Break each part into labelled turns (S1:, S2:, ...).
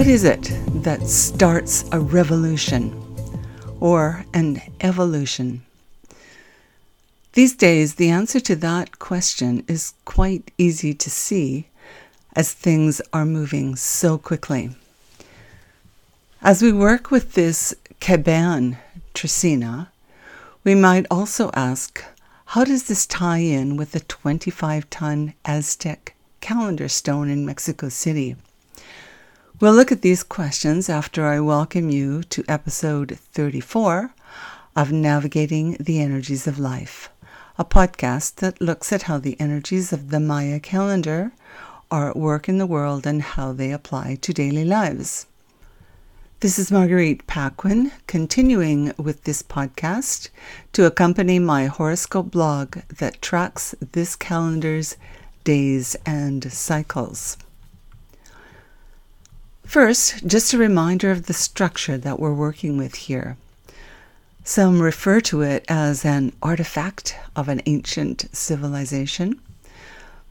S1: What is it that starts a revolution or an evolution? These days, the answer to that question is quite easy to see as things are moving so quickly. As we work with this Keban Trecena, we might also ask how does this tie in with the 25 ton Aztec calendar stone in Mexico City? We'll look at these questions after I welcome you to episode 34 of Navigating the Energies of Life, a podcast that looks at how the energies of the Maya calendar are at work in the world and how they apply to daily lives. This is Marguerite Paquin, continuing with this podcast to accompany my horoscope blog that tracks this calendar's days and cycles. First, just a reminder of the structure that we're working with here. Some refer to it as an artifact of an ancient civilization,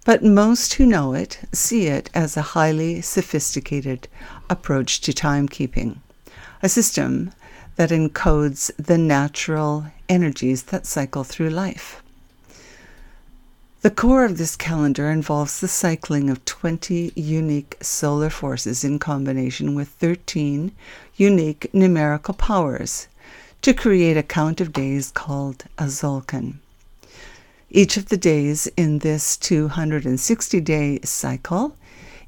S1: but most who know it see it as a highly sophisticated approach to timekeeping, a system that encodes the natural energies that cycle through life. The core of this calendar involves the cycling of 20 unique solar forces in combination with 13 unique numerical powers to create a count of days called a Tzolk'in. Each of the days in this 260 day cycle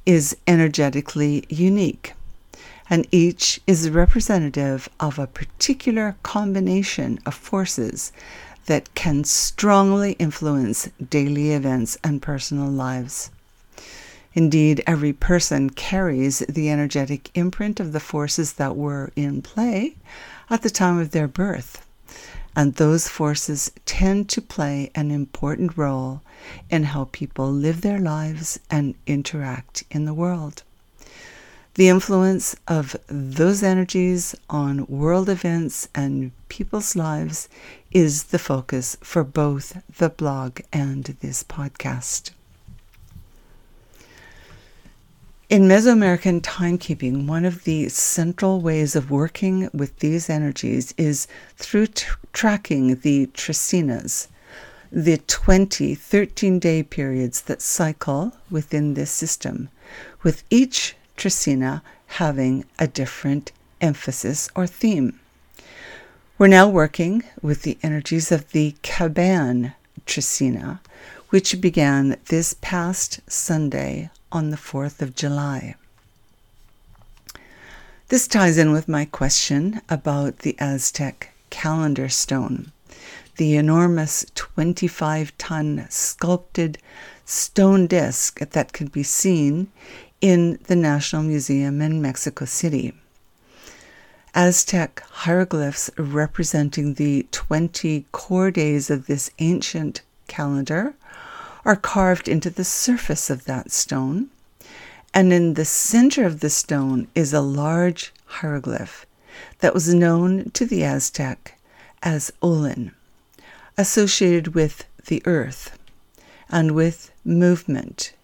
S1: is energetically unique, and each is representative of a particular combination of forces that can strongly influence daily events and personal lives. Indeed, every person carries the energetic imprint of the forces that were in play at the time of their birth and those forces tend to play an important role in how people live their lives and interact in the world. The influence of those energies on world events and people's lives is the focus for both the blog and this podcast. In Mesoamerican timekeeping, one of the central ways of working with these energies is through t- tracking the trecenas, the 20 13 day periods that cycle within this system, with each trecena having a different emphasis or theme. We're now working with the energies of the Keban trecena, which began this past Sunday on the 4th of July. This ties in with my question about the Aztec calendar stone, the enormous 25 ton sculpted stone disc that can be seen in the National Museum in Mexico City. Aztec hieroglyphs representing the 20 core days of this ancient calendar are carved into the surface of that stone. And in the center of the stone is a large hieroglyph that was known to the Aztec as Olin, associated with the earth and with movement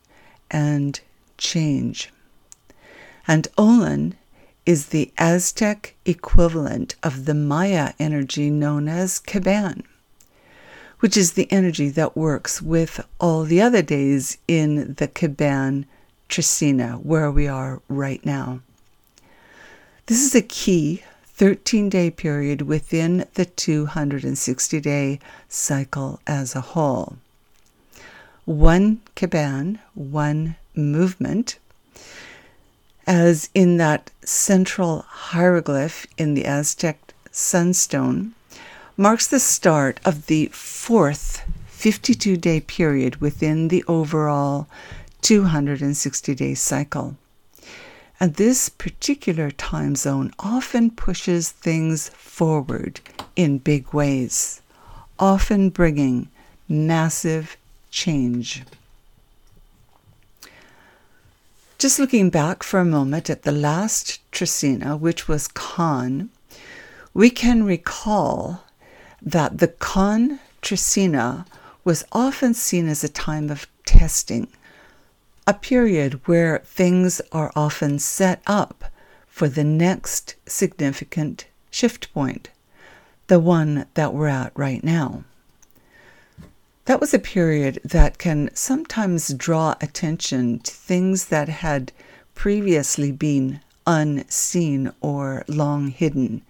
S1: and change. And Olin is the Aztec equivalent of the Maya energy known as Keban which is the energy that works with all the other days in the Keban Trecena, where we are right now. This is a key 13 day period within the 260 day cycle as a whole. One Keban, one movement, as in that central hieroglyph in the Aztec sunstone, marks the start of the fourth 52 day period within the overall 260 day cycle. And this particular time zone often pushes things forward in big ways, often bringing massive change. Just looking back for a moment at the last Trecena, which was Kan, we can recall that the Kan Trecena was often seen as a time of testing, a period where things are often set up for the next significant shift point, the one that we're at right now. That was a period that can sometimes draw attention to things that had previously been unseen or long hidden,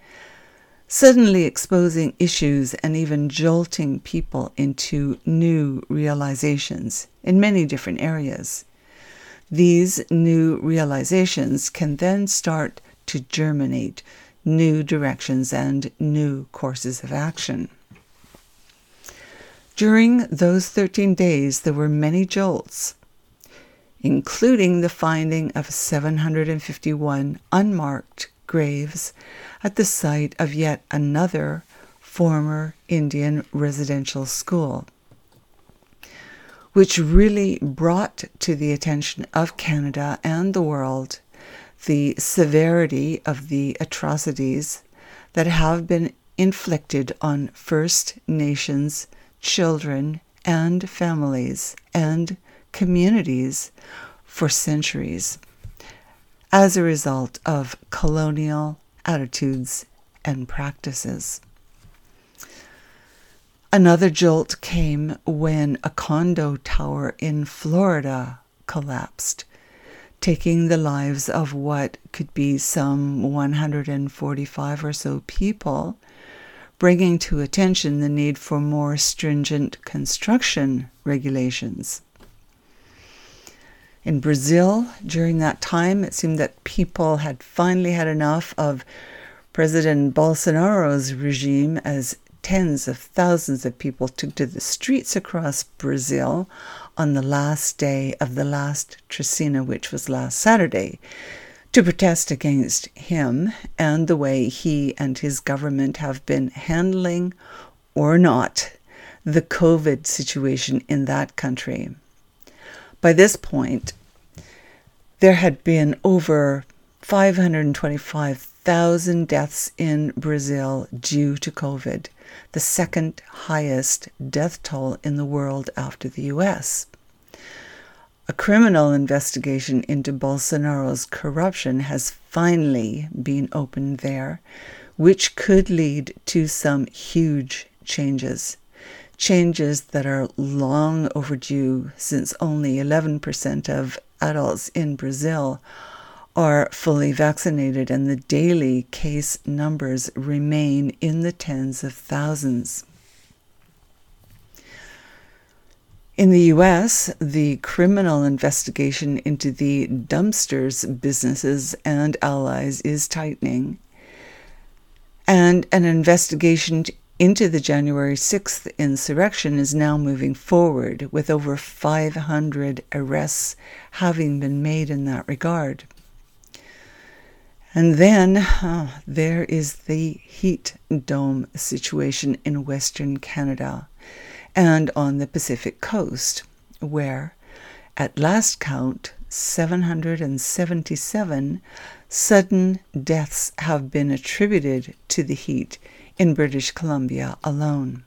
S1: suddenly exposing issues and even jolting people into new realizations in many different areas. These new realizations can then start to germinate new directions and new courses of action. During those 13 days, there were many jolts, including the finding of 751 unmarked graves at the site of yet another former Indian residential school, which really brought to the attention of Canada and the world the severity of the atrocities that have been inflicted on First Nations children and families and communities for centuries as a result of colonial attitudes and practices. Another jolt came when a condo tower in Florida collapsed, taking the lives of what could be some 145 or so people, bringing to attention the need for more stringent construction regulations. In Brazil, during that time, it seemed that people had finally had enough of President Bolsonaro's regime as tens of thousands of people took to the streets across Brazil on the last day of the last Trecena, which was last Saturday, to protest against him and the way he and his government have been handling or not the COVID situation in that country. By this point, there had been over 525,000 deaths in Brazil due to COVID, the second highest death toll in the world after the US. A criminal investigation into Bolsonaro's corruption has finally been opened there, which could lead to some huge changes changes that are long overdue since only 11% of adults in Brazil are fully vaccinated and the daily case numbers remain in the tens of thousands. In the US, the criminal investigation into the dumpsters businesses and allies is tightening, and an investigation into the January 6th insurrection is now moving forward, with over 500 arrests having been made in that regard. And then uh, there is the heat dome situation in Western Canada and on the Pacific coast, where, at last count, 777 sudden deaths have been attributed to the heat in British Columbia alone.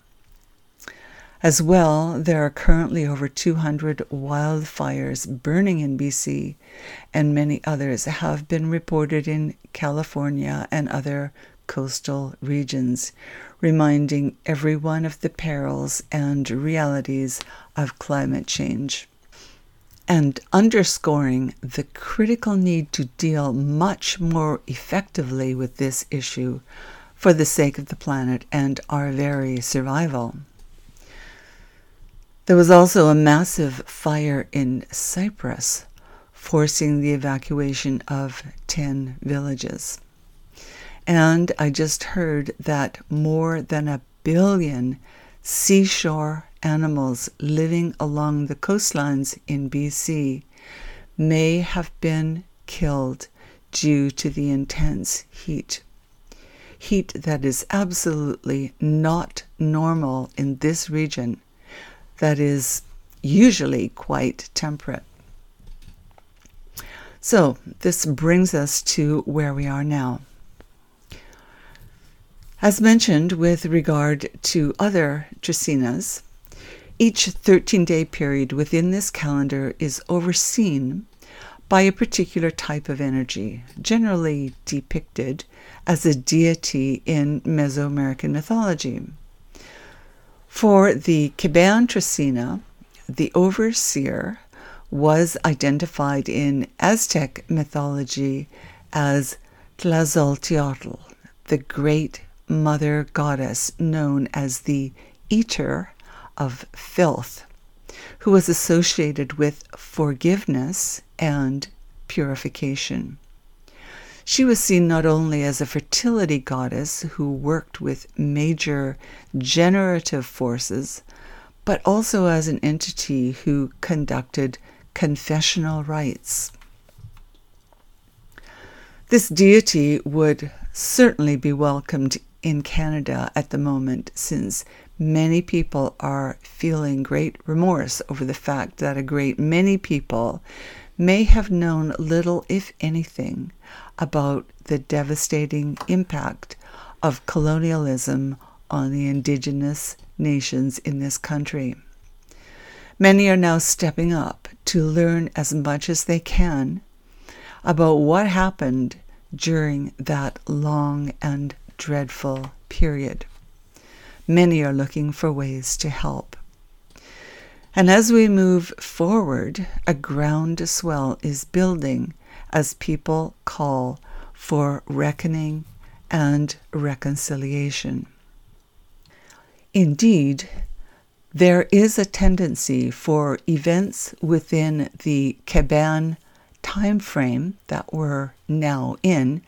S1: As well, there are currently over 200 wildfires burning in BC, and many others have been reported in California and other coastal regions, reminding everyone of the perils and realities of climate change. And underscoring the critical need to deal much more effectively with this issue for the sake of the planet and our very survival. There was also a massive fire in Cyprus, forcing the evacuation of 10 villages. And I just heard that more than a billion seashore animals living along the coastlines in BC may have been killed due to the intense heat heat that is absolutely not normal in this region, that is usually quite temperate. So, this brings us to where we are now. As mentioned with regard to other Trecenas, each 13 day period within this calendar is overseen by a particular type of energy, generally depicted as a deity in Mesoamerican mythology. For the Kiban Trecena, the overseer was identified in Aztec mythology as Tlazolteotl, the great mother goddess known as the eater of filth, who was associated with forgiveness and purification. She was seen not only as a fertility goddess who worked with major generative forces, but also as an entity who conducted confessional rites. This deity would certainly be welcomed in Canada at the moment, since many people are feeling great remorse over the fact that a great many people may have known little, if anything, about the devastating impact of colonialism on the indigenous nations in this country. Many are now stepping up to learn as much as they can about what happened during that long and dreadful period. Many are looking for ways to help. And as we move forward, a groundswell is building as people call for reckoning and reconciliation. Indeed, there is a tendency for events within the Kiban time frame that we're now in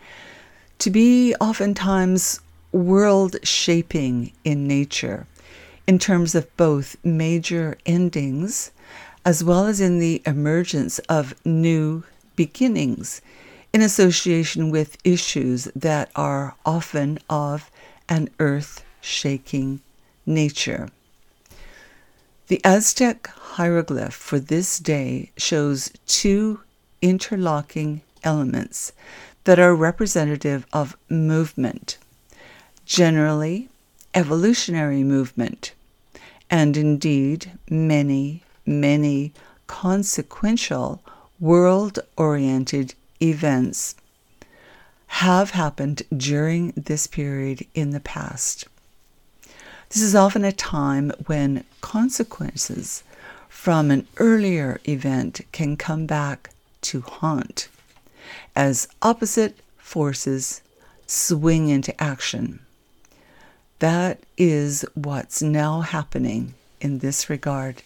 S1: to be oftentimes world shaping in nature in terms of both major endings as well as in the emergence of new beginnings in association with issues that are often of an earth shaking nature. The Aztec hieroglyph for this day shows two interlocking elements that are representative of movement, generally evolutionary movement, and indeed many, many consequential world oriented events have happened during this period in the past. This is often a time when consequences from an earlier event can come back to haunt as opposite forces swing into action. That is what's now happening in this regard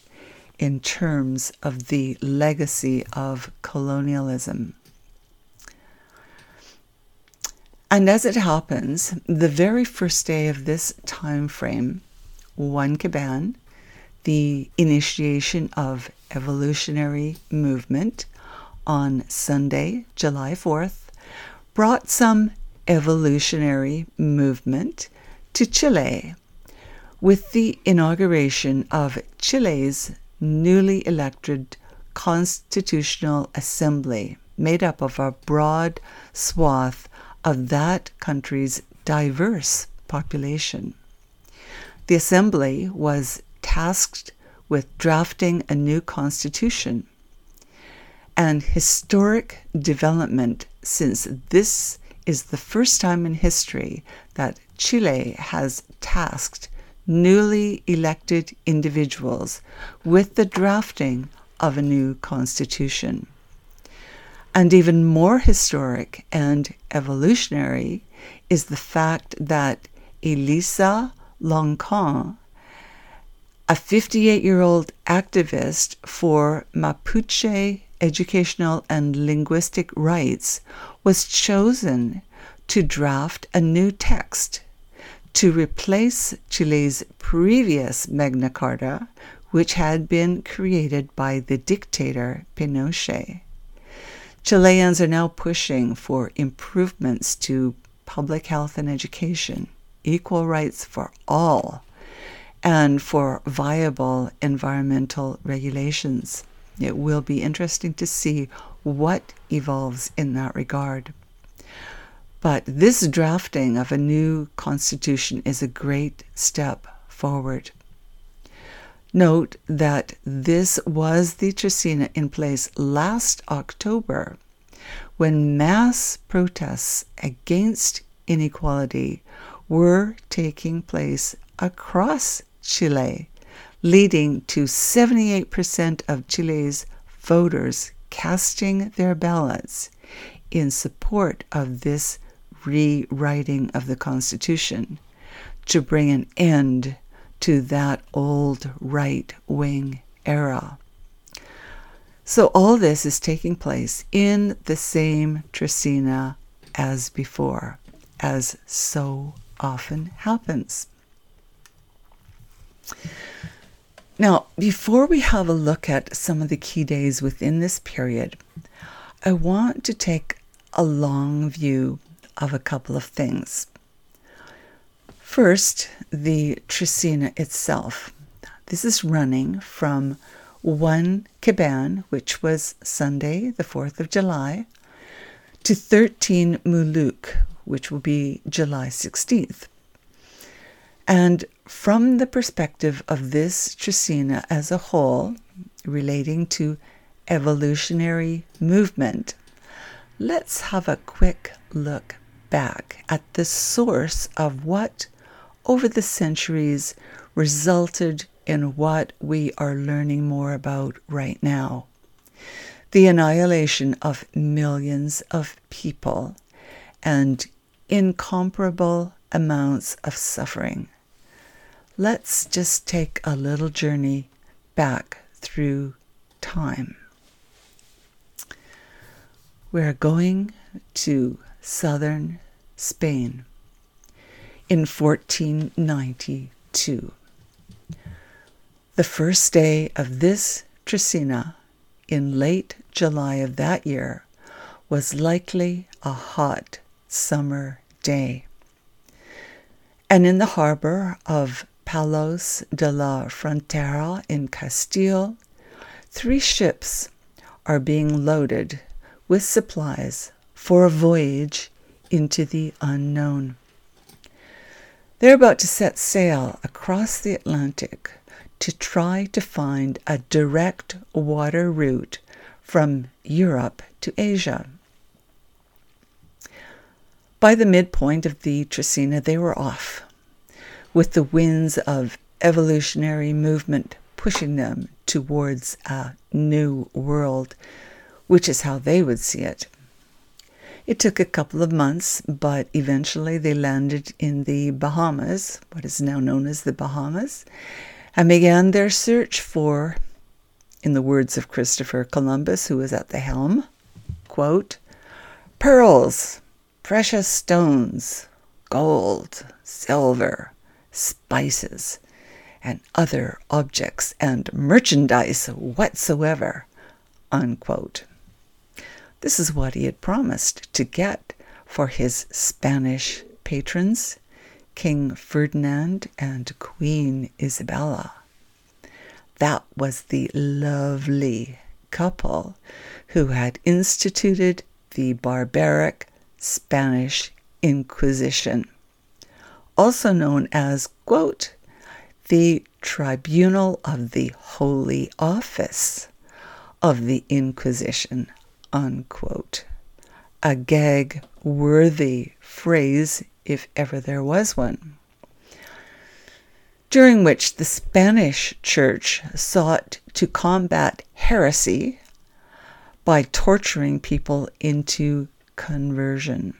S1: in terms of the legacy of colonialism. And as it happens, the very first day of this time frame, one Kiban, the initiation of evolutionary movement on Sunday, July 4th, brought some evolutionary movement to Chile with the inauguration of Chile's newly elected Constitutional Assembly, made up of a broad swath of that country's diverse population. The Assembly was tasked with drafting a new constitution. An historic development since this is the first time in history that Chile has tasked newly elected individuals with the drafting of a new constitution. And even more historic and evolutionary is the fact that Elisa Loncon, a 58 year old activist for Mapuche educational and linguistic rights, was chosen to draft a new text to replace Chile's previous Magna Carta, which had been created by the dictator Pinochet. Chileans are now pushing for improvements to public health and education, equal rights for all, and for viable environmental regulations. It will be interesting to see what evolves in that regard. But this drafting of a new constitution is a great step forward. Note that this was the Trecena in place last October when mass protests against inequality were taking place across Chile, leading to 78% of Chile's voters casting their ballots in support of this rewriting of the Constitution to bring an end to that old right wing era. So, all this is taking place in the same Trecena as before, as so often happens. Now, before we have a look at some of the key days within this period, I want to take a long view of a couple of things. First, the Trecena itself. This is running from 1 Kiban, which was Sunday, the 4th of July, to 13 Muluk, which will be July 16th. And from the perspective of this Trecena as a whole, relating to evolutionary movement, let's have a quick look back at the source of what over the centuries resulted in what we are learning more about right now the annihilation of millions of people and incomparable amounts of suffering. Let's just take a little journey back through time. We're going to southern Spain in 1492. The first day of this Trecena in late July of that year was likely a hot summer day. And in the harbor of Palos de la Frontera in Castile, three ships are being loaded with supplies for a voyage into the unknown. They're about to set sail across the Atlantic to try to find a direct water route from Europe to Asia. By the midpoint of the Trecena, they were off, with the winds of evolutionary movement pushing them towards a new world, which is how they would see it. It took a couple of months, but eventually they landed in the Bahamas, what is now known as the Bahamas, and began their search for, in the words of Christopher Columbus, who was at the helm, quote, pearls, precious stones, gold, silver, spices, and other objects and merchandise whatsoever, unquote. This is what he had promised to get for his Spanish patrons, King Ferdinand and Queen Isabella. That was the lovely couple who had instituted the barbaric Spanish Inquisition, also known as, quote, the Tribunal of the Holy Office of the Inquisition, unquote. A gag worthy phrase, if ever there was one. During which the Spanish church sought to combat heresy by torturing people into conversion.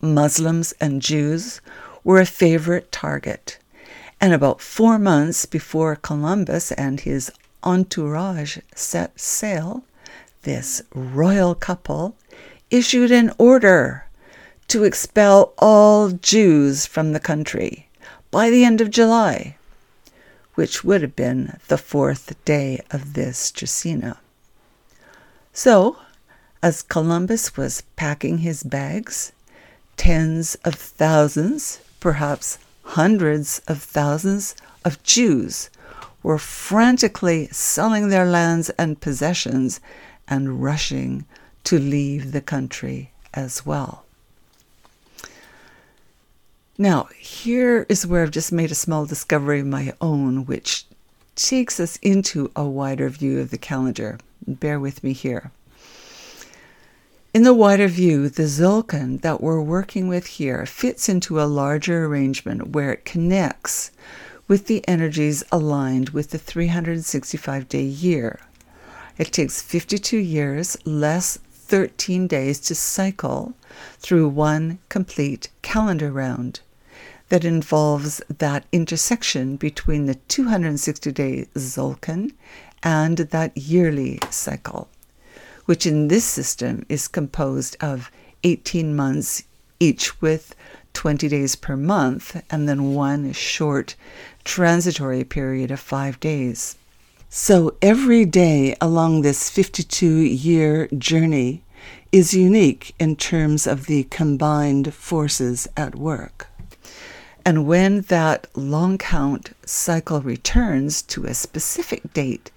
S1: Muslims and Jews were a favorite target, and about four months before Columbus and his entourage set sail, this royal couple issued an order to expel all Jews from the country by the end of July, which would have been the fourth day of this Trecena. So, as Columbus was packing his bags, tens of thousands, perhaps hundreds of thousands of Jews were frantically selling their lands and possessions and rushing to leave the country as well. Now, here is where I've just made a small discovery of my own, which takes us into a wider view of the calendar. Bear with me here. In the wider view, the Tzolk'in that we're working with here fits into a larger arrangement where it connects with the energies aligned with the 365 day year. It takes 52 years less 13 days to cycle through one complete calendar round that involves that intersection between the 260 day Tzolk'in and that yearly cycle, which in this system is composed of 18 months, each with 20 days per month, and then one short transitory period of five days. So every day along this 52 year journey is unique in terms of the combined forces at work. And when that long count cycle returns to a specific date,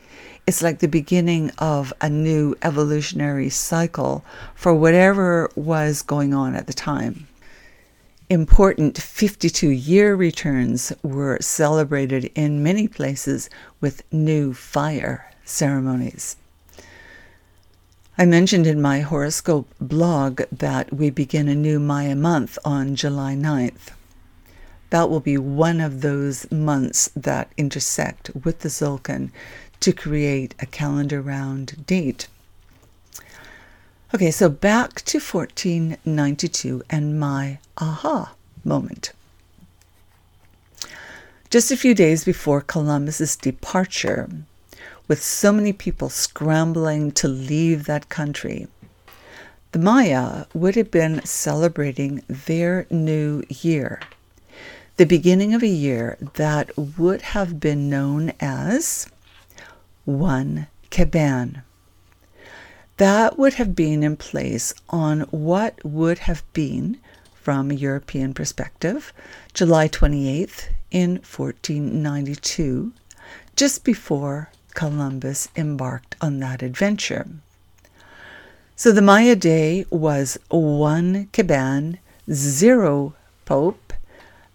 S1: it's like the beginning of a new evolutionary cycle for whatever was going on at the time. Important 52 year returns were celebrated in many places with new fire ceremonies. I mentioned in my horoscope blog that we begin a new Maya month on July 9th that will be one of those months that intersect with the Tzolk'in to create a calendar round date. Okay, so back to 1492 and my aha moment. Just a few days before Columbus's departure, with so many people scrambling to leave that country, the Maya would have been celebrating their new year, the beginning of a year that would have been known as one Keban. That would have been in place on what would have been, from a European perspective, July 28th in 1492, just before Columbus embarked on that adventure. So the Maya day was one Keban, zero Pop,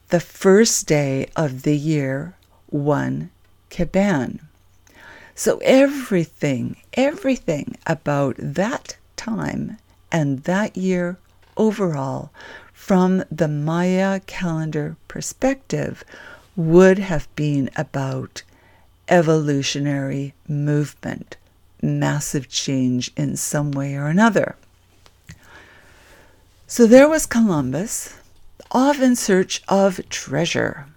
S1: the first day of the year, one Keban. So everything, everything about that time and that year overall, from the Maya calendar perspective, would have been about evolutionary movement, massive change in some way or another. So there was Columbus, off in search of treasure.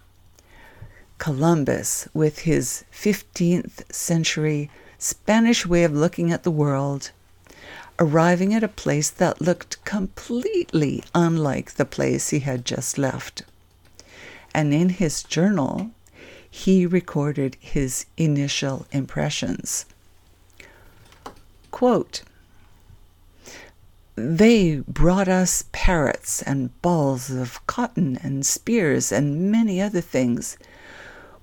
S1: Columbus, with his 15th century Spanish way of looking at the world, arriving at a place that looked completely unlike the place he had just left. And in his journal, he recorded his initial impressions. Quote, they brought us parrots and balls of cotton and spears and many other things,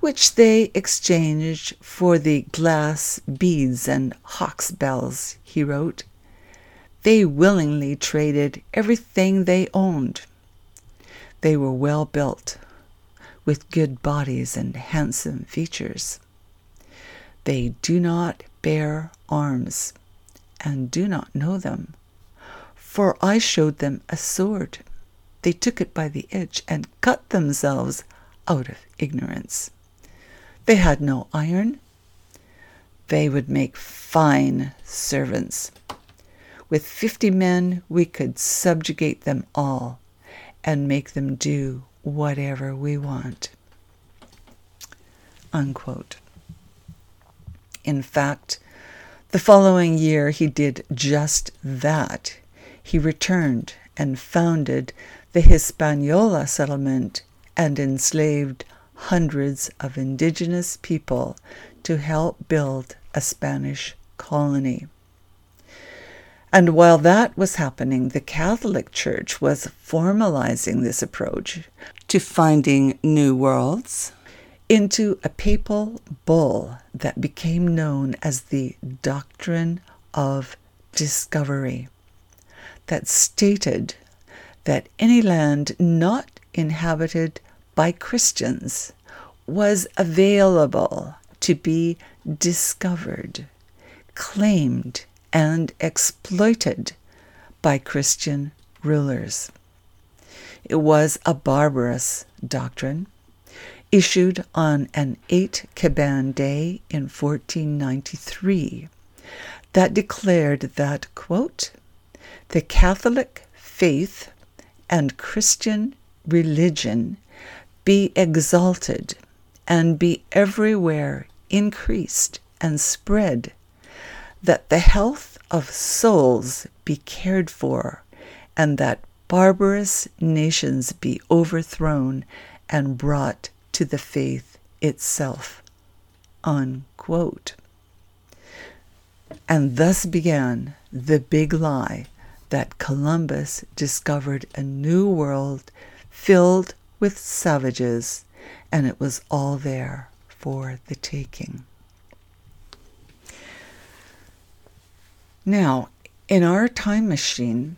S1: which they exchanged for the glass beads and hawk's bells, he wrote. They willingly traded everything they owned. They were well built, with good bodies and handsome features. They do not bear arms and do not know them for I showed them a sword. They took it by the edge and cut themselves out of ignorance. They had no iron. They would make fine servants. With fifty men, we could subjugate them all and make them do whatever we want. Unquote. In fact, the following year he did just that he returned and founded the Hispaniola settlement and enslaved hundreds of indigenous people to help build a Spanish colony. And while that was happening, the Catholic Church was formalizing this approach to finding new worlds into a papal bull that became known as the Doctrine of Discovery that stated that any land not inhabited by Christians was available to be discovered, claimed, and exploited by Christian rulers. It was a barbarous doctrine issued on an 8 Kiban day in 1493 that declared that, quote, the Catholic faith and Christian religion be exalted and be everywhere increased and spread, that the health of souls be cared for, and that barbarous nations be overthrown and brought to the faith itself. Unquote. And thus began the big lie that Columbus discovered a new world filled with savages, and it was all there for the taking. Now, in our time machine,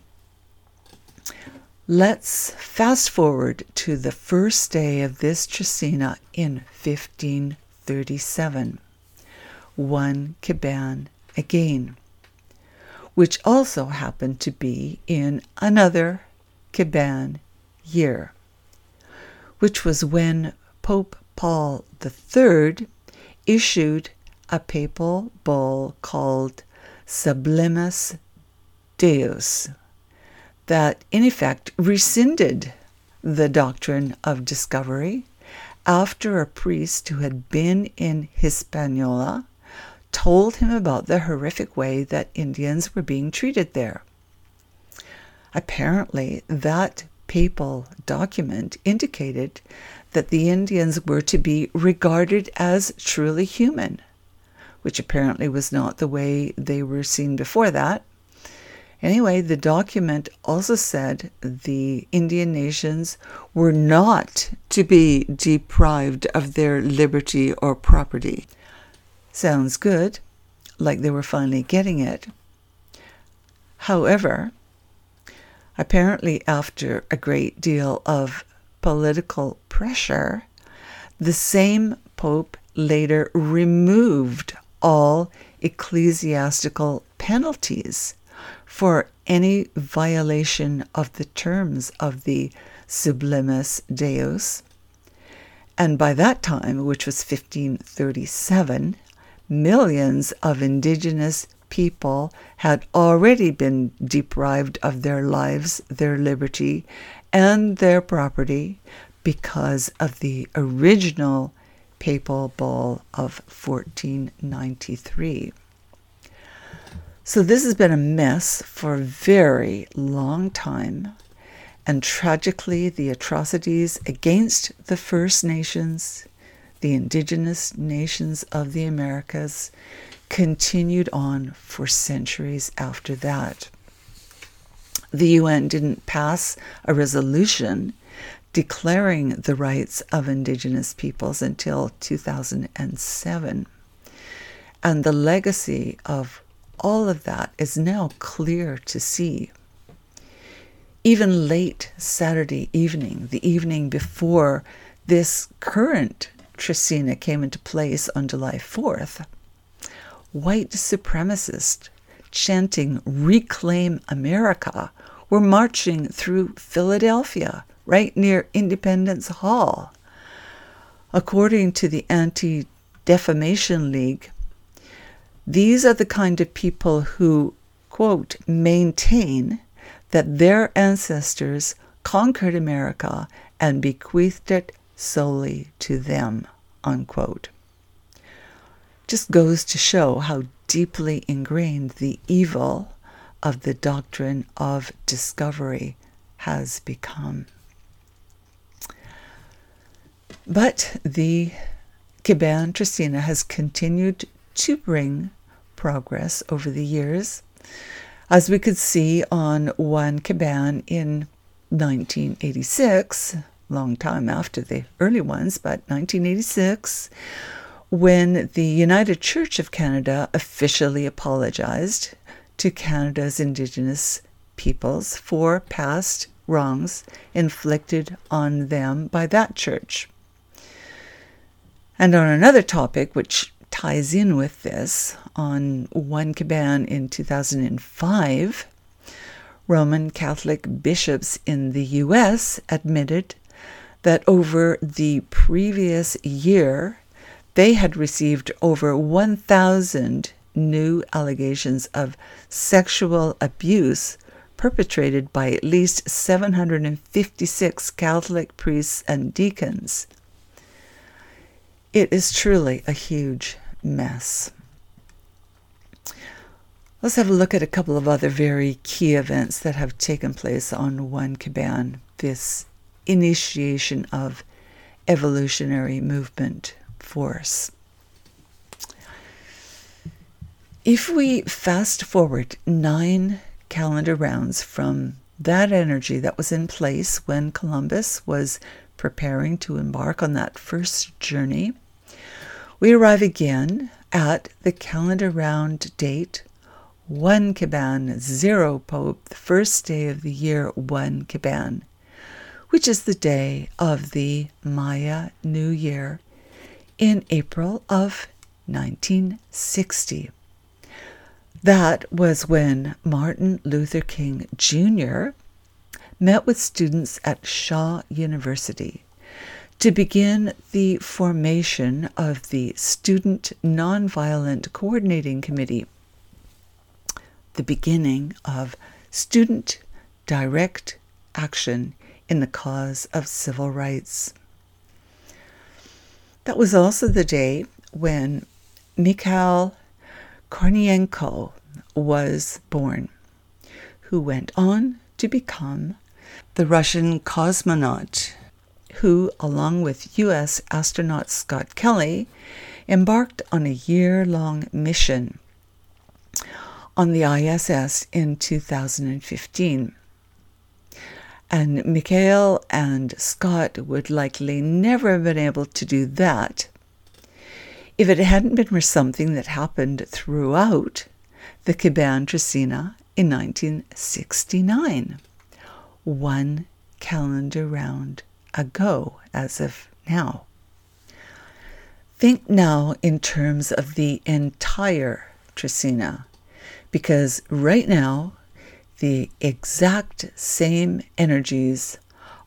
S1: let's fast forward to the first day of this Trecena in 1537, one Kiban again, which also happened to be in another Kiban year, which was when Pope Paul III issued a papal bull called Sublimis Deus that in effect rescinded the doctrine of discovery after a priest who had been in Hispaniola told him about the horrific way that Indians were being treated there. Apparently, that papal document indicated that the Indians were to be regarded as truly human, which apparently was not the way they were seen before that. Anyway, the document also said the Indian nations were not to be deprived of their liberty or property. Sounds good, like they were finally getting it. However, apparently, after a great deal of political pressure, the same Pope later removed all ecclesiastical penalties for any violation of the terms of the Sublimis Deus. And by that time, which was 1537, millions of indigenous people had already been deprived of their lives, their liberty, and their property because of the original papal bull of 1493. So this has been a mess for a very long time. And tragically, the atrocities against the First Nations, the indigenous nations of the Americas, continued on for centuries after that. The UN didn't pass a resolution declaring the rights of indigenous peoples until 2007. And the legacy of all of that is now clear to see. Even late Saturday evening, the evening before this current Trecena came into place on July 4th, white supremacists chanting Reclaim America were marching through Philadelphia right near Independence Hall. According to the Anti Defamation League, these are the kind of people who, quote, maintain that their ancestors conquered America and bequeathed it solely to them, unquote. Just goes to show how deeply ingrained the evil of the doctrine of discovery has become. But the Kiban Trecena has continued to bring progress over the years. As we could see on one Kiban in 1986, long time after the early ones, but 1986, when the United Church of Canada officially apologized to Canada's Indigenous peoples for past wrongs inflicted on them by that church. And on another topic, which ties in with this, on 1 Kiban in 2005, Roman Catholic bishops in the U.S. admitted that over the previous year, they had received over 1,000 new allegations of sexual abuse perpetrated by at least 756 Catholic priests and deacons. It is truly a huge mess. Let's have a look at a couple of other very key events that have taken place on 1 Kiban, this initiation of evolutionary movement force. If we fast forward nine calendar rounds from that energy that was in place when Columbus was preparing to embark on that first journey, we arrive again at the calendar round date 1 Kiban, 0 Pop, the first day of the year 1 Kiban, which is the day of the Maya New Year in April of 1960. That was when Martin Luther King Jr. met with students at Shaw University to begin the formation of the Student Nonviolent Coordinating Committee, the beginning of student direct action in the cause of civil rights. That was also the day when Mikhail Kornienko was born, who went on to become the Russian cosmonaut who, along with U.S. astronaut Scott Kelly, embarked on a year long mission on the ISS in 2015. And Mikhail and Scott would likely never have been able to do that if it hadn't been for something that happened throughout the Kiban Trecena in 1969, one calendar round ago as of now. Think now in terms of the entire Trecena, because right now the exact same energies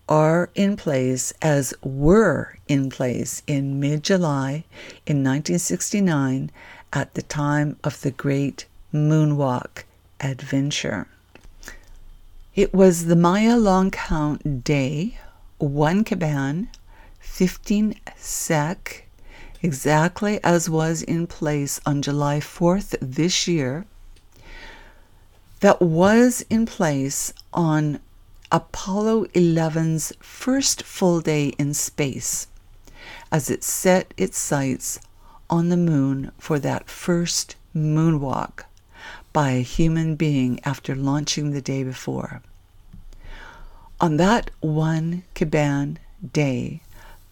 S1: are in place as were in place in mid July in 1969 at the time of the Great Moonwalk Adventure. It was the Maya Long Count Day, 1 Kiban, 15 Sek, exactly as was in place on July 4th this year, that was in place on Apollo 11's first full day in space as it set its sights on the moon for that first moonwalk by a human being after launching the day before. On that one Kiban day,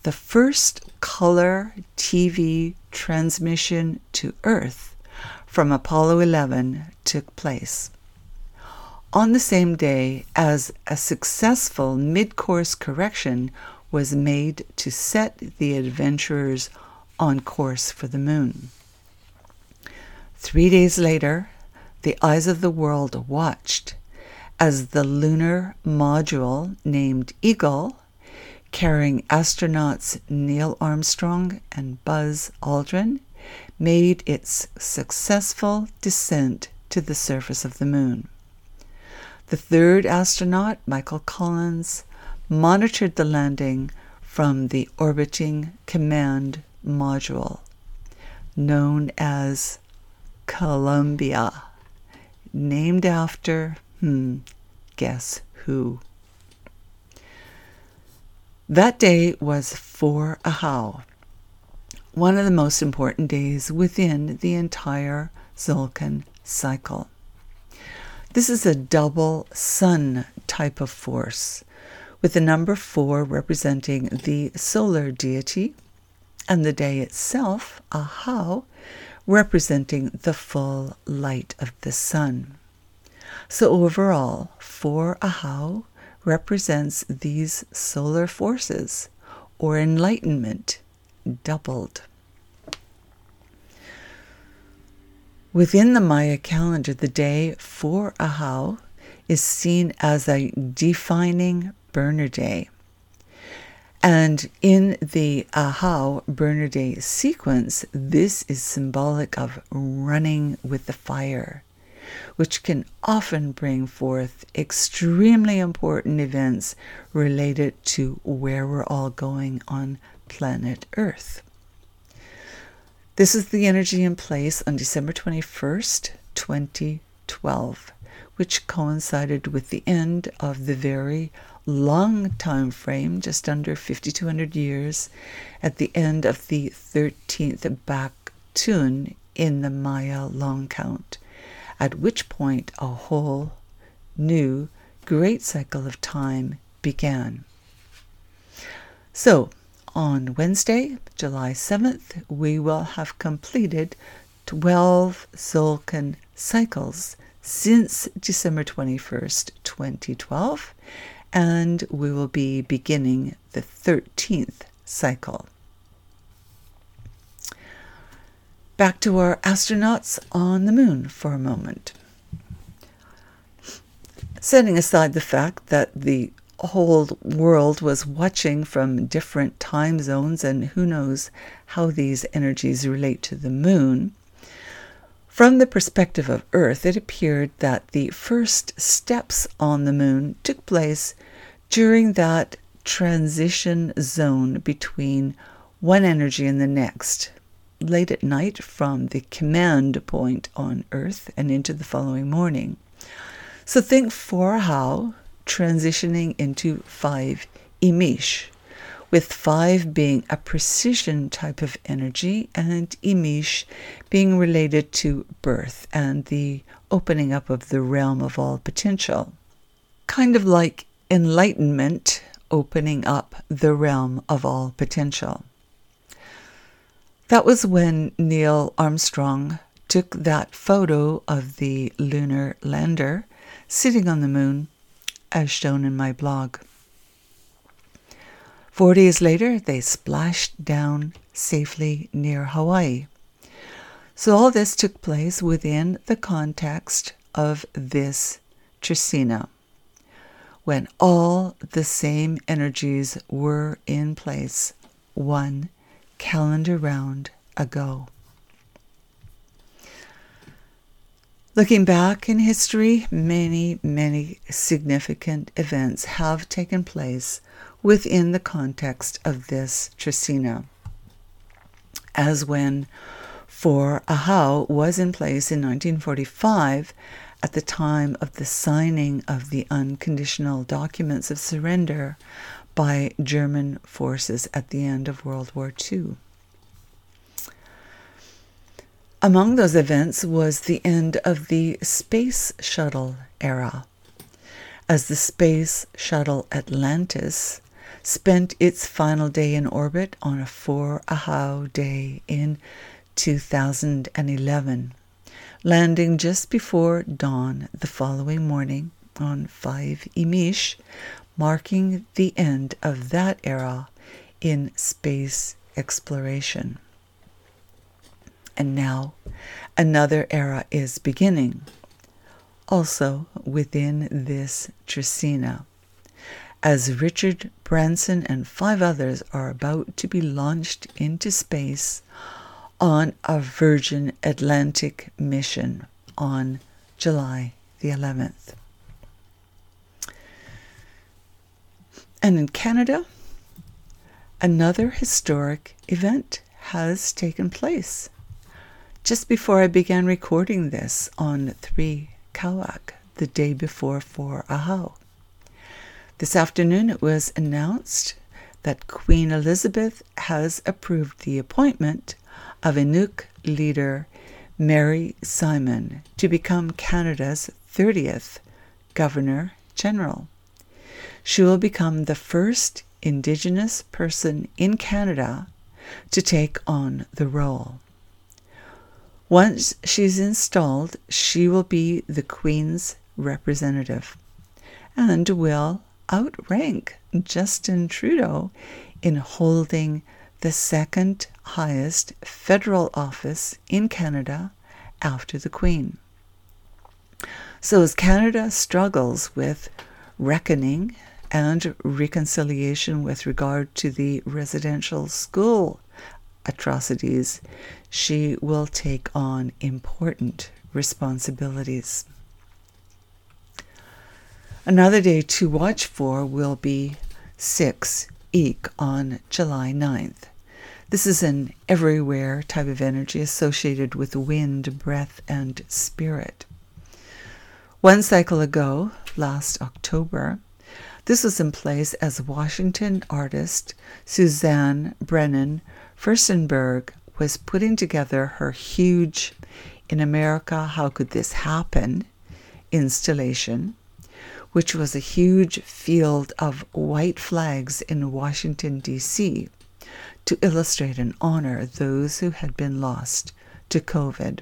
S1: the first color TV transmission to Earth from Apollo 11 took place on the same day as a successful mid course correction was made to set the adventurers on course for the moon. Three days later, the eyes of the world watched as the lunar module named Eagle, carrying astronauts Neil Armstrong and Buzz Aldrin, made its successful descent to the surface of the moon. The third astronaut, Michael Collins, monitored the landing from the orbiting command module, known as Columbia, named after, hmm, guess who? That day was for Ahau, one of the most important days within the entire Tzolk'in cycle. This is a double sun type of force, with the number four representing the solar deity, and the day itself, Ahau, representing the full light of the sun. So overall, for Ahau represents these solar forces or enlightenment doubled. Within the Maya calendar, the day for Ahau is seen as a defining burner day. And in the Ahau burner day sequence, this is symbolic of running with the fire, which can often bring forth extremely important events related to where we're all going on planet Earth. This is the energy in place on December 21st, 2012, which coincided with the end of the very long time frame, just under 5200 years, at the end of the 13th Baktun in the Maya long count, at which point a whole new great cycle of time began. So, on Wednesday, July 7th, we will have completed 12 Tzolk'in cycles since December 21st, 2012, and we will be beginning the 13th cycle. Back to our astronauts on the moon for a moment. Setting aside the fact that the whole world was watching from different time zones, and who knows how these energies relate to the moon. From the perspective of Earth, it appeared that the first steps on the moon took place during that transition zone between one energy and the next, late at night from the command point on Earth and into the following morning. So think for how transitioning into 5 Imish, with 5 being a precision type of energy and Imish being related to birth and the opening up of the realm of all potential. Kind of like enlightenment opening up the realm of all potential. That was when Neil Armstrong took that photo of the lunar lander sitting on the moon as shown in my blog. Four days later, they splashed down safely near Hawaii. So, all this took place within the context of this Trecena, when all the same energies were in place one calendar round ago. Looking back in history, many, many significant events have taken place within the context of this Trecena. As when for Ahau was in place in 1945 at the time of the signing of the unconditional documents of surrender by German forces at the end of World War II. Among those events was the end of the Space Shuttle era, as the Space Shuttle Atlantis spent its final day in orbit on a 4 Ahau day in 2011, landing just before dawn the following morning on 5 Imish, marking the end of that era in space exploration. And now another era is beginning, also within this Trecena, as Richard Branson and five others are about to be launched into space on a Virgin Atlantic mission on July the 11th. And in Canada, another historic event has taken place just before I began recording this on 3 Kawak, the day before 4 Ahau. This afternoon it was announced that Queen Elizabeth has approved the appointment of Inuk leader Mary Simon to become Canada's 30th Governor General. She will become the first Indigenous person in Canada to take on the role. Once she's installed, she will be the Queen's representative and will outrank Justin Trudeau in holding the second highest federal office in Canada after the Queen. So, as Canada struggles with reckoning and reconciliation with regard to the residential school atrocities, she will take on important responsibilities. Another day to watch for will be 6 Eek on July 9th. This is an everywhere type of energy associated with wind, breath, and spirit. One cycle ago, last October, this was in place as Washington artist Suzanne Brennan Firstenberg was putting together her huge In America, How Could This Happen installation, which was a huge field of white flags in Washington, D.C to illustrate and honor those who had been lost to COVID.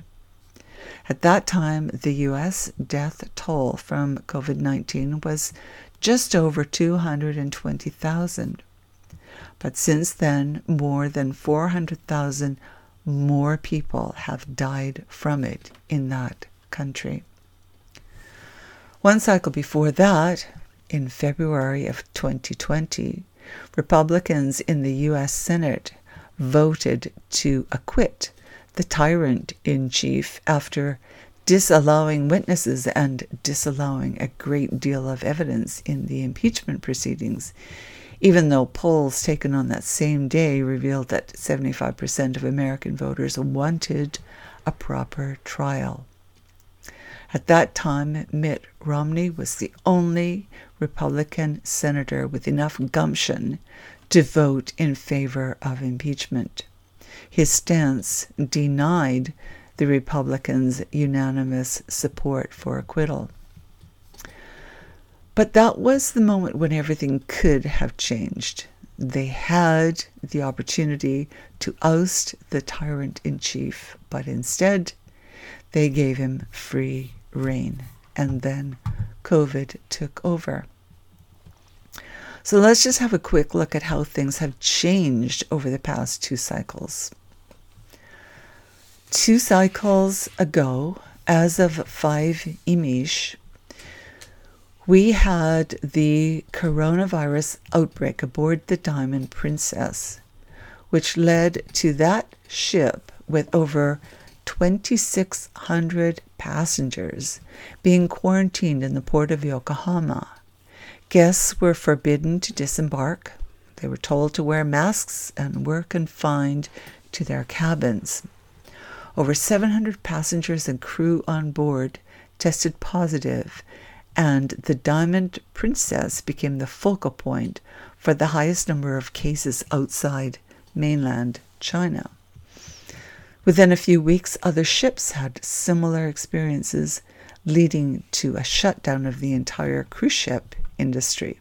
S1: At that time, the U.S. death toll from COVID 19 was just over 220,000. But since then, more than 400,000 more people have died from it in that country. One cycle before that, in February of 2020, Republicans in the U.S. Senate voted to acquit the tyrant in chief after disallowing witnesses and disallowing a great deal of evidence in the impeachment proceedings, even though polls taken on that same day revealed that 75% of American voters wanted a proper trial. At that time, Mitt Romney was the only Republican senator with enough gumption to vote in favor of impeachment. His stance denied the Republicans' unanimous support for acquittal. But that was the moment when everything could have changed. They had the opportunity to oust the tyrant in chief, but instead they gave him free rein. And then COVID took over. So let's just have a quick look at how things have changed over the past two cycles. Two cycles ago, as of 5 Imish, we had the coronavirus outbreak aboard the Diamond Princess, which led to that ship with over 2,600 passengers being quarantined in the port of Yokohama. Guests were forbidden to disembark. They were told to wear masks and were confined to their cabins. Over 700 passengers and crew on board tested positive, and the Diamond Princess became the focal point for the highest number of cases outside mainland China. Within a few weeks, other ships had similar experiences, leading to a shutdown of the entire cruise ship industry.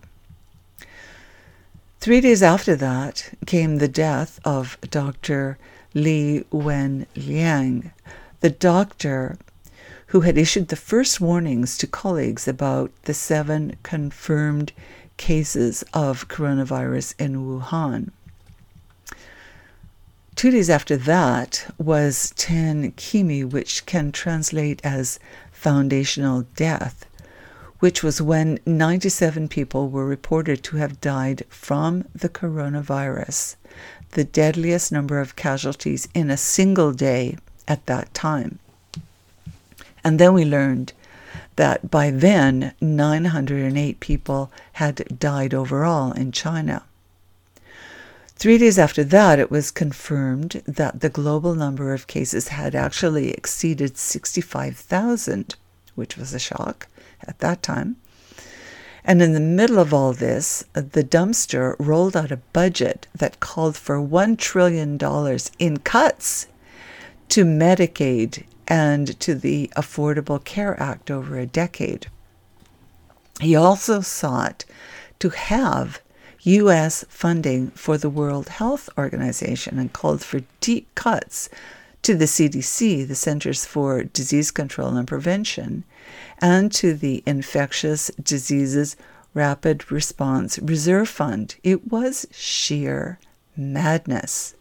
S1: Three days after that came the death of Dr. Li Wen Liang, the doctor who had issued the first warnings to colleagues about the seven confirmed cases of coronavirus in Wuhan. Two days after that was Ten Kimi, which can translate as foundational death, which was when 97 people were reported to have died from the coronavirus, the deadliest number of casualties in a single day at that time. And then we learned that by then 908 people had died overall in China. Three days after that, it was confirmed that the global number of cases had actually exceeded 65,000, which was a shock at that time. And in the middle of all this, the dumpster rolled out a budget that called for $1 trillion in cuts to Medicaid and to the Affordable Care Act over a decade. He also sought to have U.S. funding for the World Health Organization and called for deep cuts to the CDC, the Centers for Disease Control and Prevention, and to the Infectious Diseases Rapid Response Reserve Fund. It was sheer madness.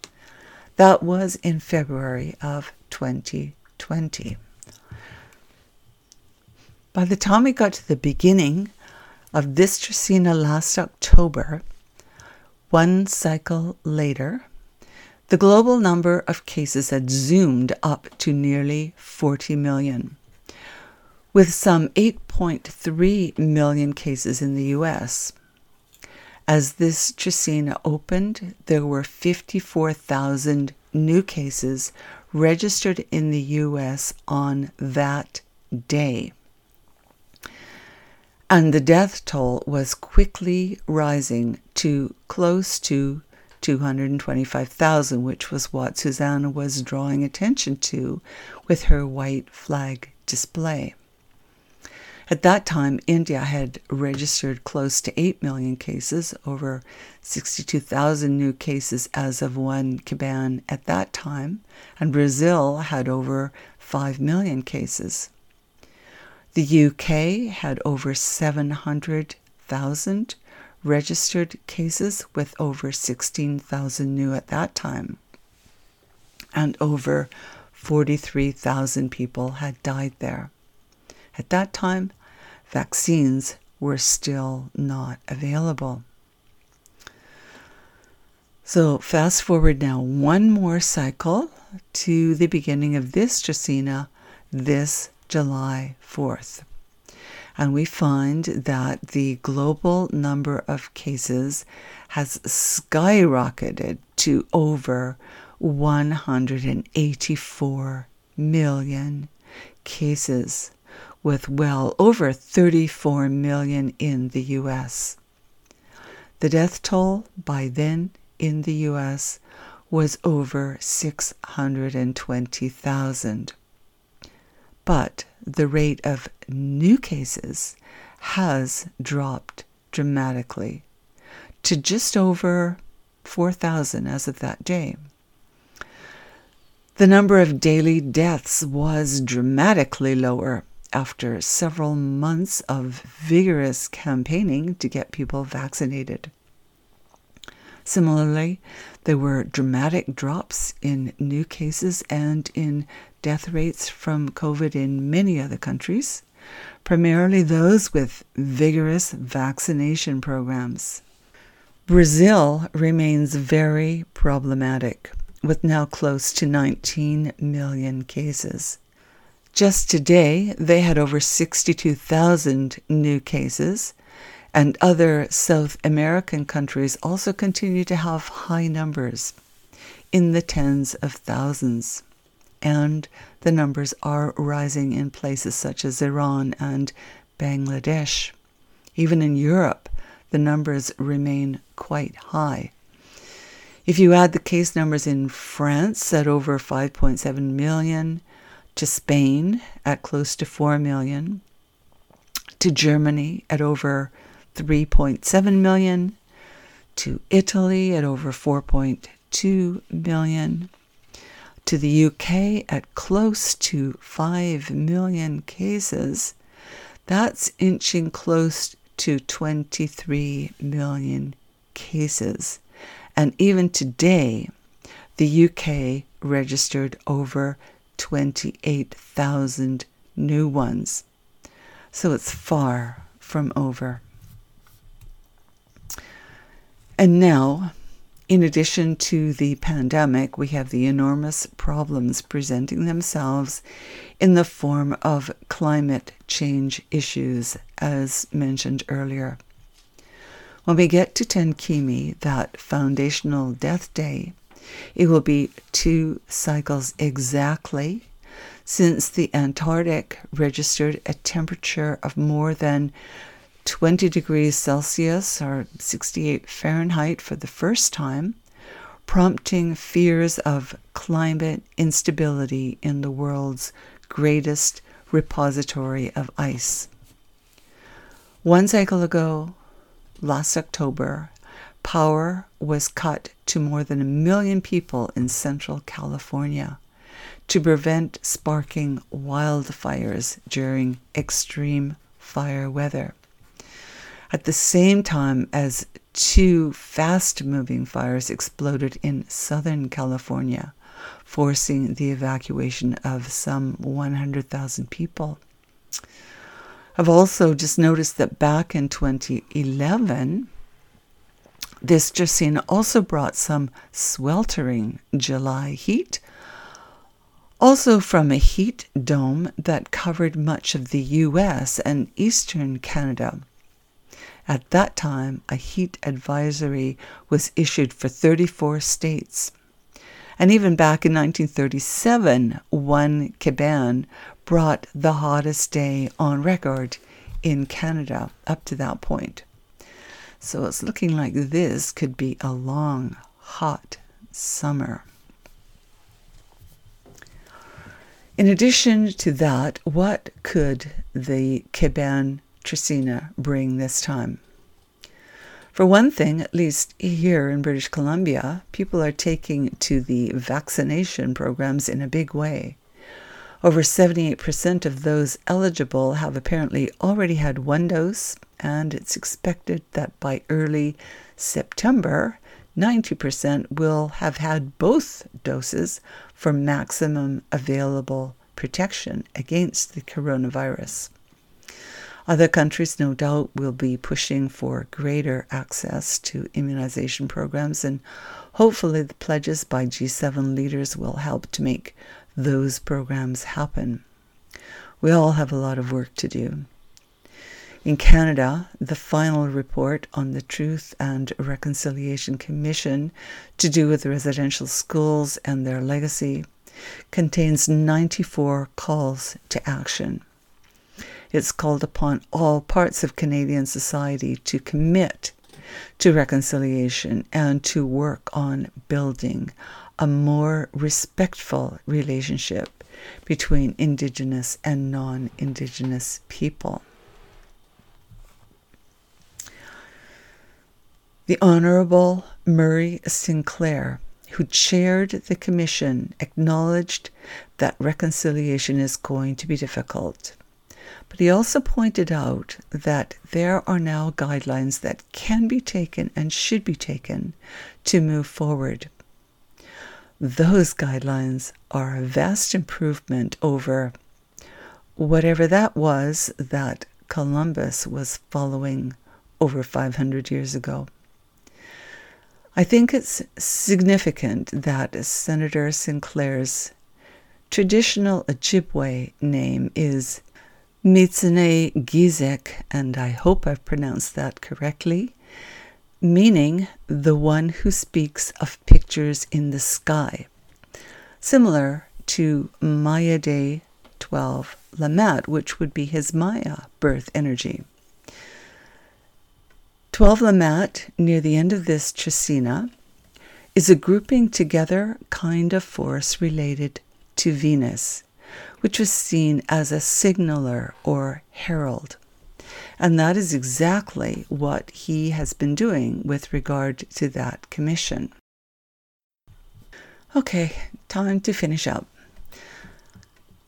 S1: That was in February of 2020. By the time we got to the beginning of this Trecena last October, one cycle later, the global number of cases had zoomed up to nearly 40 million, with some 8.3 million cases in the US. As this Trecena opened, there were 54,000 new cases registered in the US on that day. And the death toll was quickly rising to close to 225,000, which was what Susanna was drawing attention to with her white flag display. At that time, India had registered close to 8 million cases, over 62,000 new cases as of 1 Caban at that time, and Brazil had over 5 million cases. The UK had over 700,000 registered cases, with over 16,000 new at that time. And over 43,000 people had died there. At that time, vaccines were still not available. So, fast forward now one more cycle to the beginning of this Trecena this July 4th. And we find that the global number of cases has skyrocketed to over 184 million cases, with well over 34 million in the US. The death toll by then in the US was over 620,000 but the rate of new cases has dropped dramatically to just over 4,000 as of that day. The number of daily deaths was dramatically lower after several months of vigorous campaigning to get people vaccinated. Similarly, there were dramatic drops in new cases and in death rates from COVID in many other countries, primarily those with vigorous vaccination programs. Brazil remains very problematic, with now close to 19 million cases. Just today, they had over 62,000 new cases and other South American countries also continue to have high numbers in the tens of thousands. And the numbers are rising in places such as Iran and Bangladesh. Even in Europe, the numbers remain quite high. If you add the case numbers in France at over 5.7 million, to Spain at close to 4 million, to Germany at over 3.7 million, to Italy at over 4.2 million, to the UK at close to 5 million cases. That's inching close to 23 million cases. And even today, the UK registered over 28,000 new ones. So it's far from over. And now, in addition to the pandemic, we have the enormous problems presenting themselves in the form of climate change issues, as mentioned earlier. When we get to Tenkimi, that foundational death day, it will be two cycles exactly since the Antarctic registered a temperature of more than 20 degrees Celsius or 68 Fahrenheit for the first time, prompting fears of climate instability in the world's greatest repository of ice. One cycle ago, last October, power was cut to more than a million people in central California to prevent sparking wildfires during extreme fire weather. at the same time as two fast moving fires exploded in Southern California, forcing the evacuation of some 100,000 people. I've also just noticed that back in 2011, this Trecena also brought some sweltering July heat, also from a heat dome that covered much of the US and eastern Canada. At that time, a heat advisory was issued for 34 states. And even back in 1937, one Keban brought the hottest day on record in Canada up to that point. So it's looking like this could be a long, hot summer. In addition to that, what could the Keban Trecena bring this time? For one thing, at least here in British Columbia, people are taking to the vaccination programs in a big way. Over 78% of those eligible have apparently already had one dose, and it's expected that by early September, 90% will have had both doses for maximum available protection against the coronavirus. Other countries, no doubt, will be pushing for greater access to immunization programs, and hopefully, the pledges by G7 leaders will help to make those programs happen. We all have a lot of work to do. In Canada, the final report on the Truth and Reconciliation Commission to do with residential schools and their legacy contains 94 calls to action. It's called upon all parts of Canadian society to commit to reconciliation and to work on building a more respectful relationship between Indigenous and non Indigenous people. The Honorable Murray Sinclair, who chaired the commission, acknowledged that reconciliation is going to be difficult. But he also pointed out that there are now guidelines that can be taken and should be taken to move forward. Those guidelines are a vast improvement over whatever that was that Columbus was following over 500 years ago. I think it's significant that Senator Sinclair's traditional Ojibwe name is Mitsune Gizek, and I hope I've pronounced that correctly, meaning the one who speaks of pictures in the sky, similar to Maya Day 12 Lamat, which would be his Maya birth energy. 12 Lamat, near the end of this Trecena, is a grouping together kind of force related to Venus which was seen as a signaler or herald. And that is exactly what he has been doing with regard to that commission. Okay, time to finish up.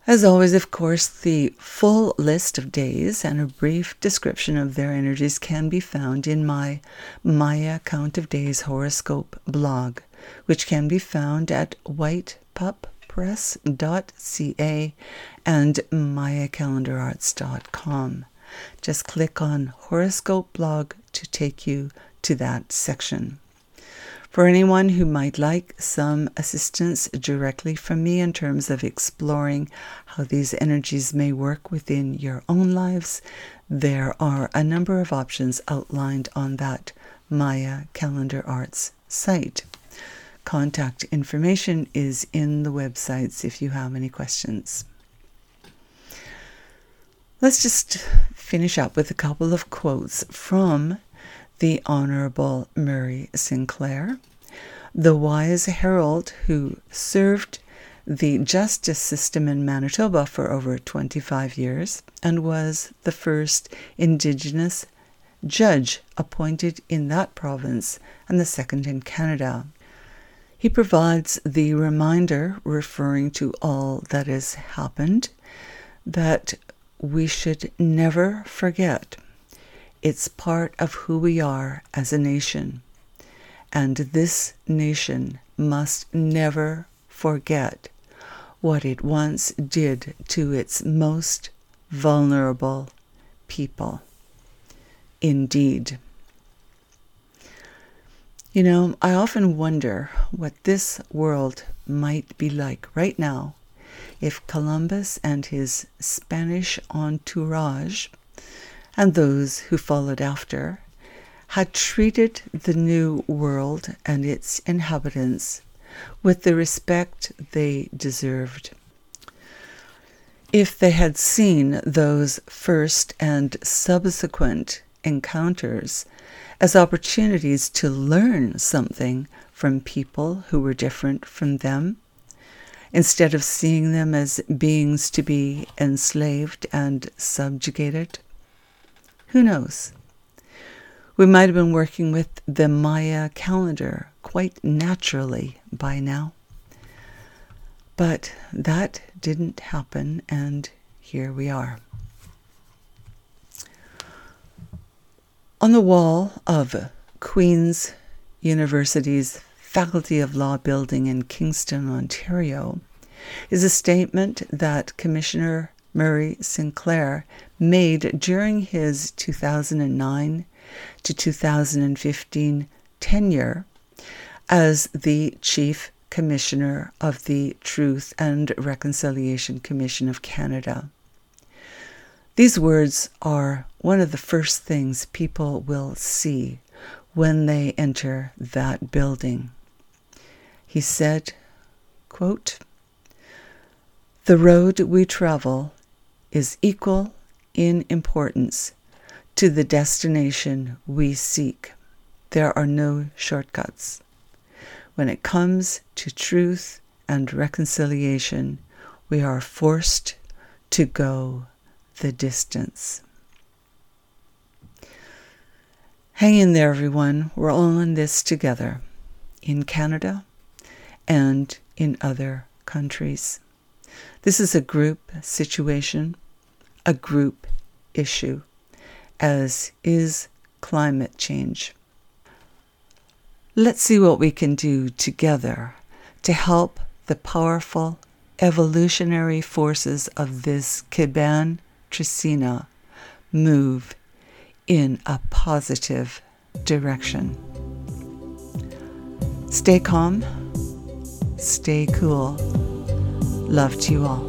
S1: As always, of course, the full list of days and a brief description of their energies can be found in my Maya Count of Days horoscope blog, which can be found at whitepuppress.ca and mayacalendararts.com. Just click on horoscope blog to take you to that section. For anyone who might like some assistance directly from me in terms of exploring how these energies may work within your own lives, there are a number of options outlined on that Maya Calendar Arts site. Contact information is in the websites if you have any questions. Let's just finish up with a couple of quotes from the Honorable Murray Sinclair, the wise herald who served the justice system in Manitoba for over 25 years and was the first Indigenous judge appointed in that province and the second in Canada. He provides the reminder, referring to all that has happened, that we should never forget It's part of who we are as a nation. And this nation must never forget what it once did to its most vulnerable people. Indeed. You know, I often wonder what this world might be like right now if Columbus and his Spanish entourage and those who followed after had treated the New World and its inhabitants with the respect they deserved. If they had seen those first and subsequent encounters as opportunities to learn something from people who were different from them, instead of seeing them as beings to be enslaved and subjugated, who knows? We might have been working with the Maya calendar quite naturally by now. But that didn't happen, and here we are. On the wall of Queen's University's Faculty of Law building in Kingston, Ontario, is a statement that Commissioner Murray Sinclair made during his 2009 to 2015 tenure as the Chief Commissioner of the Truth and Reconciliation Commission of Canada. These words are one of the first things people will see when they enter that building. He said, quote, The road we travel is equal in importance to the destination we seek. There are no shortcuts. When it comes to truth and reconciliation, we are forced to go the distance. Hang in there, everyone. We're all in this together in Canada and in other countries. This is a group situation, a group issue, as is climate change. Let's see what we can do together to help the powerful evolutionary forces of this Kiban Trecena move in a positive direction. Stay calm, stay cool. Love to you all.